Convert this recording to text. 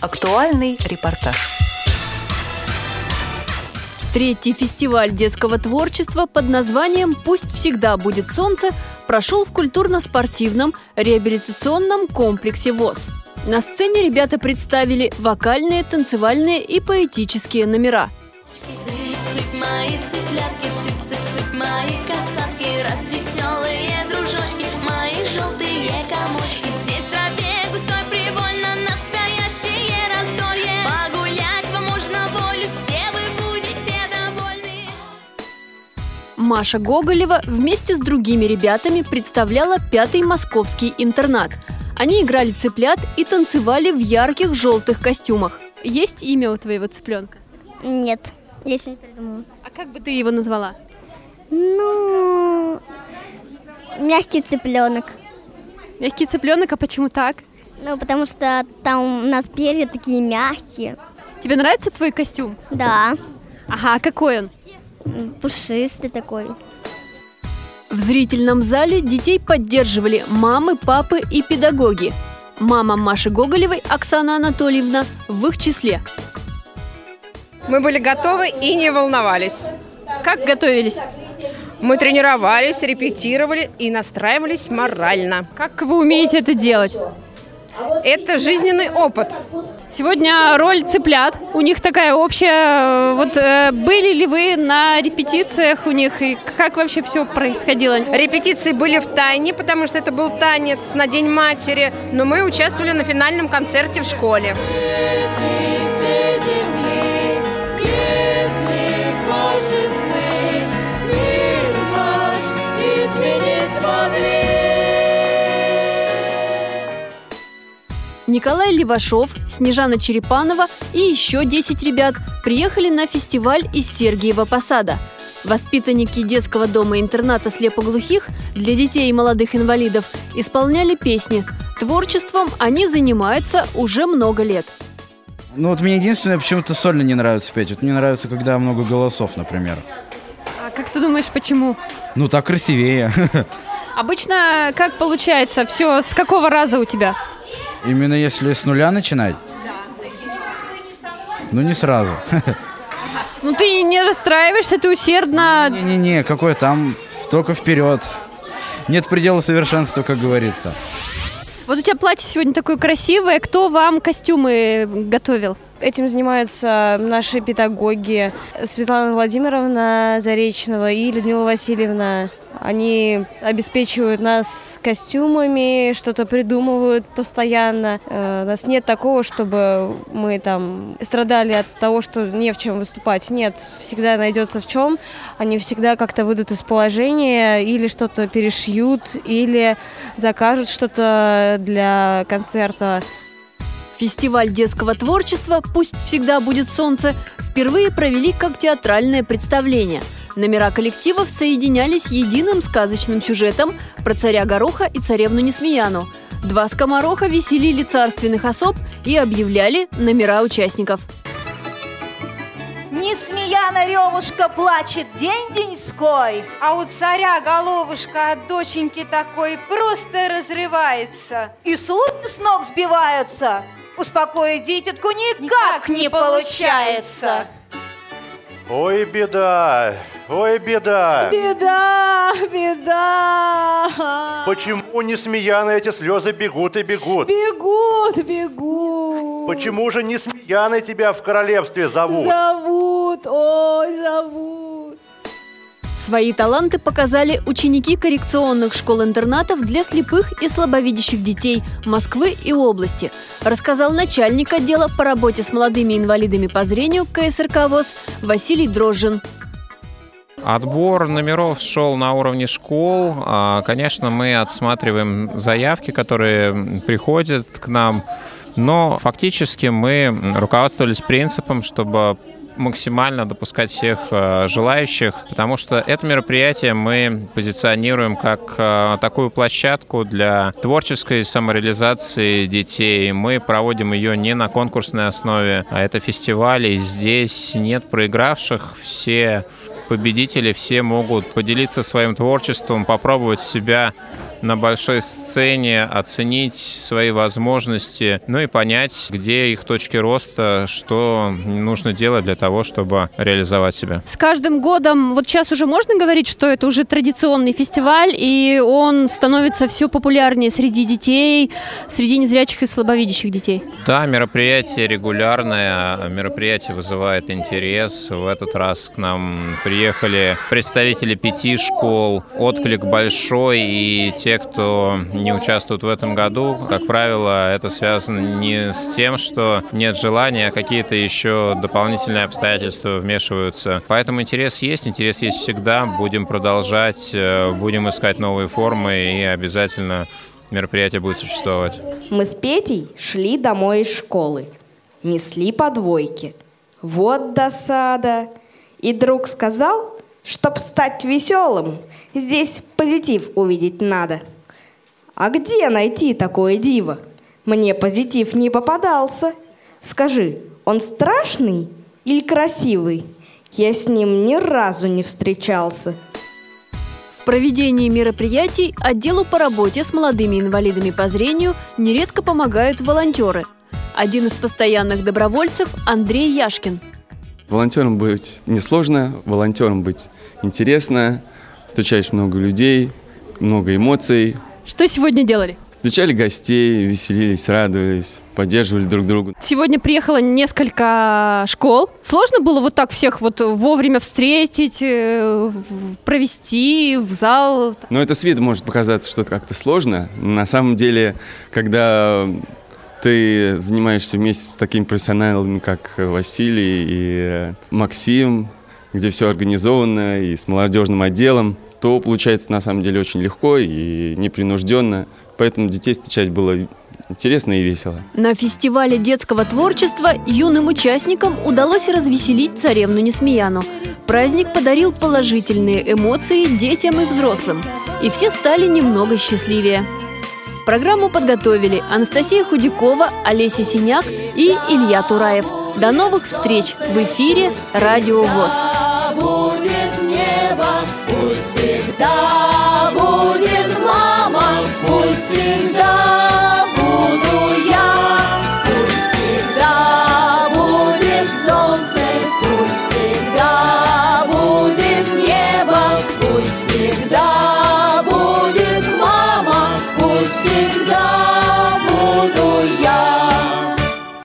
Актуальный репортаж. Третий фестиваль детского творчества под названием «Пусть всегда будет солнце» прошел в культурно-спортивном реабилитационном комплексе ВОЗ. На сцене ребята представили вокальные, танцевальные и поэтические номера. Цып-цып, Маша Гоголева вместе с другими ребятами представляла пятый московский интернат. Они играли цыплят и танцевали в ярких желтых костюмах. Есть имя у твоего цыпленка? Нет, я еще не придумала. А как бы ты его назвала? Ну, мягкий цыпленок. Мягкий цыпленок, а почему так? Ну, потому что там у нас перья такие мягкие. Тебе нравится твой костюм? Да, Ага, а какой он? Пушистый такой. В зрительном зале детей поддерживали мамы, папы и педагоги. Мама Маши Гоголевой, Оксана Анатольевна, в их числе. Мы были готовы и не волновались. Как готовились? Мы тренировались, репетировали и настраивались морально. Как вы умеете это делать? Это жизненный опыт. Сегодня роль цыплят. У них такая общая. Вот э, были ли вы на репетициях у них и как вообще все происходило? Репетиции были в тайне, потому что это был танец на День матери, но мы участвовали на финальном концерте в школе. Николай Левашов, Снежана Черепанова и еще 10 ребят приехали на фестиваль из Сергиева Посада. Воспитанники детского дома-интерната слепоглухих для детей и молодых инвалидов исполняли песни. Творчеством они занимаются уже много лет. Ну вот мне единственное почему-то сольно не нравится петь. Вот мне нравится, когда много голосов, например. А как ты думаешь, почему? Ну так красивее. Обычно как получается? Все с какого раза у тебя? Именно если с нуля начинать? Ну не сразу. Ну ты не расстраиваешься, ты усердно. Не-не-не, какой там только вперед. Нет предела совершенства, как говорится. Вот у тебя платье сегодня такое красивое. Кто вам костюмы готовил? Этим занимаются наши педагоги Светлана Владимировна Заречного и Людмила Васильевна. Они обеспечивают нас костюмами, что-то придумывают постоянно. Э, У нас нет такого, чтобы мы там страдали от того, что не в чем выступать. Нет, всегда найдется в чем. Они всегда как-то выйдут из положения или что-то перешьют, или закажут что-то для концерта. Фестиваль детского творчества «Пусть всегда будет солнце» впервые провели как театральное представление. Номера коллективов соединялись единым сказочным сюжетом про царя Гороха и царевну Несмеяну. Два скомороха веселили царственных особ и объявляли номера участников. Несмеяна ревушка плачет день-деньской. А у царя головушка от доченьки такой просто разрывается. И слуги с ног сбиваются. Успокоить дитятку никак, не получается. Ой, беда! Ой, беда! Беда, беда. Почему не смея на эти слезы бегут и бегут? Бегут, бегут. Почему же не смея на тебя в королевстве зовут? Зовут, ой, зовут. Свои таланты показали ученики коррекционных школ-интернатов для слепых и слабовидящих детей Москвы и области, рассказал начальник отдела по работе с молодыми инвалидами по зрению КСРК ВОЗ Василий Дрожжин. Отбор номеров шел на уровне школ. А, Конечно, мы отсматриваем заявки, которые приходят к нам, но фактически мы руководствовались принципом, чтобы максимально допускать всех э, желающих, потому что это мероприятие мы позиционируем как э, такую площадку для творческой самореализации детей. Мы проводим ее не на конкурсной основе, а это фестивали. Здесь нет проигравших, все победители, все могут поделиться своим творчеством, попробовать себя на большой сцене, оценить свои возможности, ну и понять, где их точки роста, что нужно делать для того, чтобы реализовать себя. С каждым годом, вот сейчас уже можно говорить, что это уже традиционный фестиваль, и он становится все популярнее среди детей, среди незрячих и слабовидящих детей. Да, мероприятие регулярное, мероприятие вызывает интерес. В этот раз к нам приехали представители пяти школ, отклик большой, и те, кто не участвует в этом году, как правило, это связано не с тем, что нет желания, а какие-то еще дополнительные обстоятельства вмешиваются. Поэтому интерес есть, интерес есть всегда. Будем продолжать, э, будем искать новые формы и обязательно мероприятие будет существовать. Мы с Петей шли домой из школы. Несли по двойке. Вот досада. И друг сказал, чтоб стать веселым, здесь позитив увидеть надо. А где найти такое диво? Мне позитив не попадался. Скажи, он страшный или красивый? Я с ним ни разу не встречался. В проведении мероприятий отделу по работе с молодыми инвалидами по зрению нередко помогают волонтеры. Один из постоянных добровольцев – Андрей Яшкин. Волонтером быть несложно, волонтером быть интересно, встречаешь много людей, много эмоций. Что сегодня делали? Встречали гостей, веселились, радовались, поддерживали друг друга. Сегодня приехало несколько школ. Сложно было вот так всех вот вовремя встретить, э, провести в зал? Но это с виду может показаться, что это как-то сложно. На самом деле, когда ты занимаешься вместе с такими профессионалами, как Василий и Максим, где все организовано, и с молодежным отделом, то получается на самом деле очень легко и непринужденно. Поэтому детей встречать было интересно и весело. На фестивале детского творчества юным участникам удалось развеселить царевну Несмеяну. Праздник подарил положительные эмоции детям и взрослым. И все стали немного счастливее. Программу подготовили Анастасия Худякова, Олеся Синяк и Илья Тураев. До новых встреч в эфире «Радио ВОЗ». будет небо, пусть всегда будет мама, пусть всегда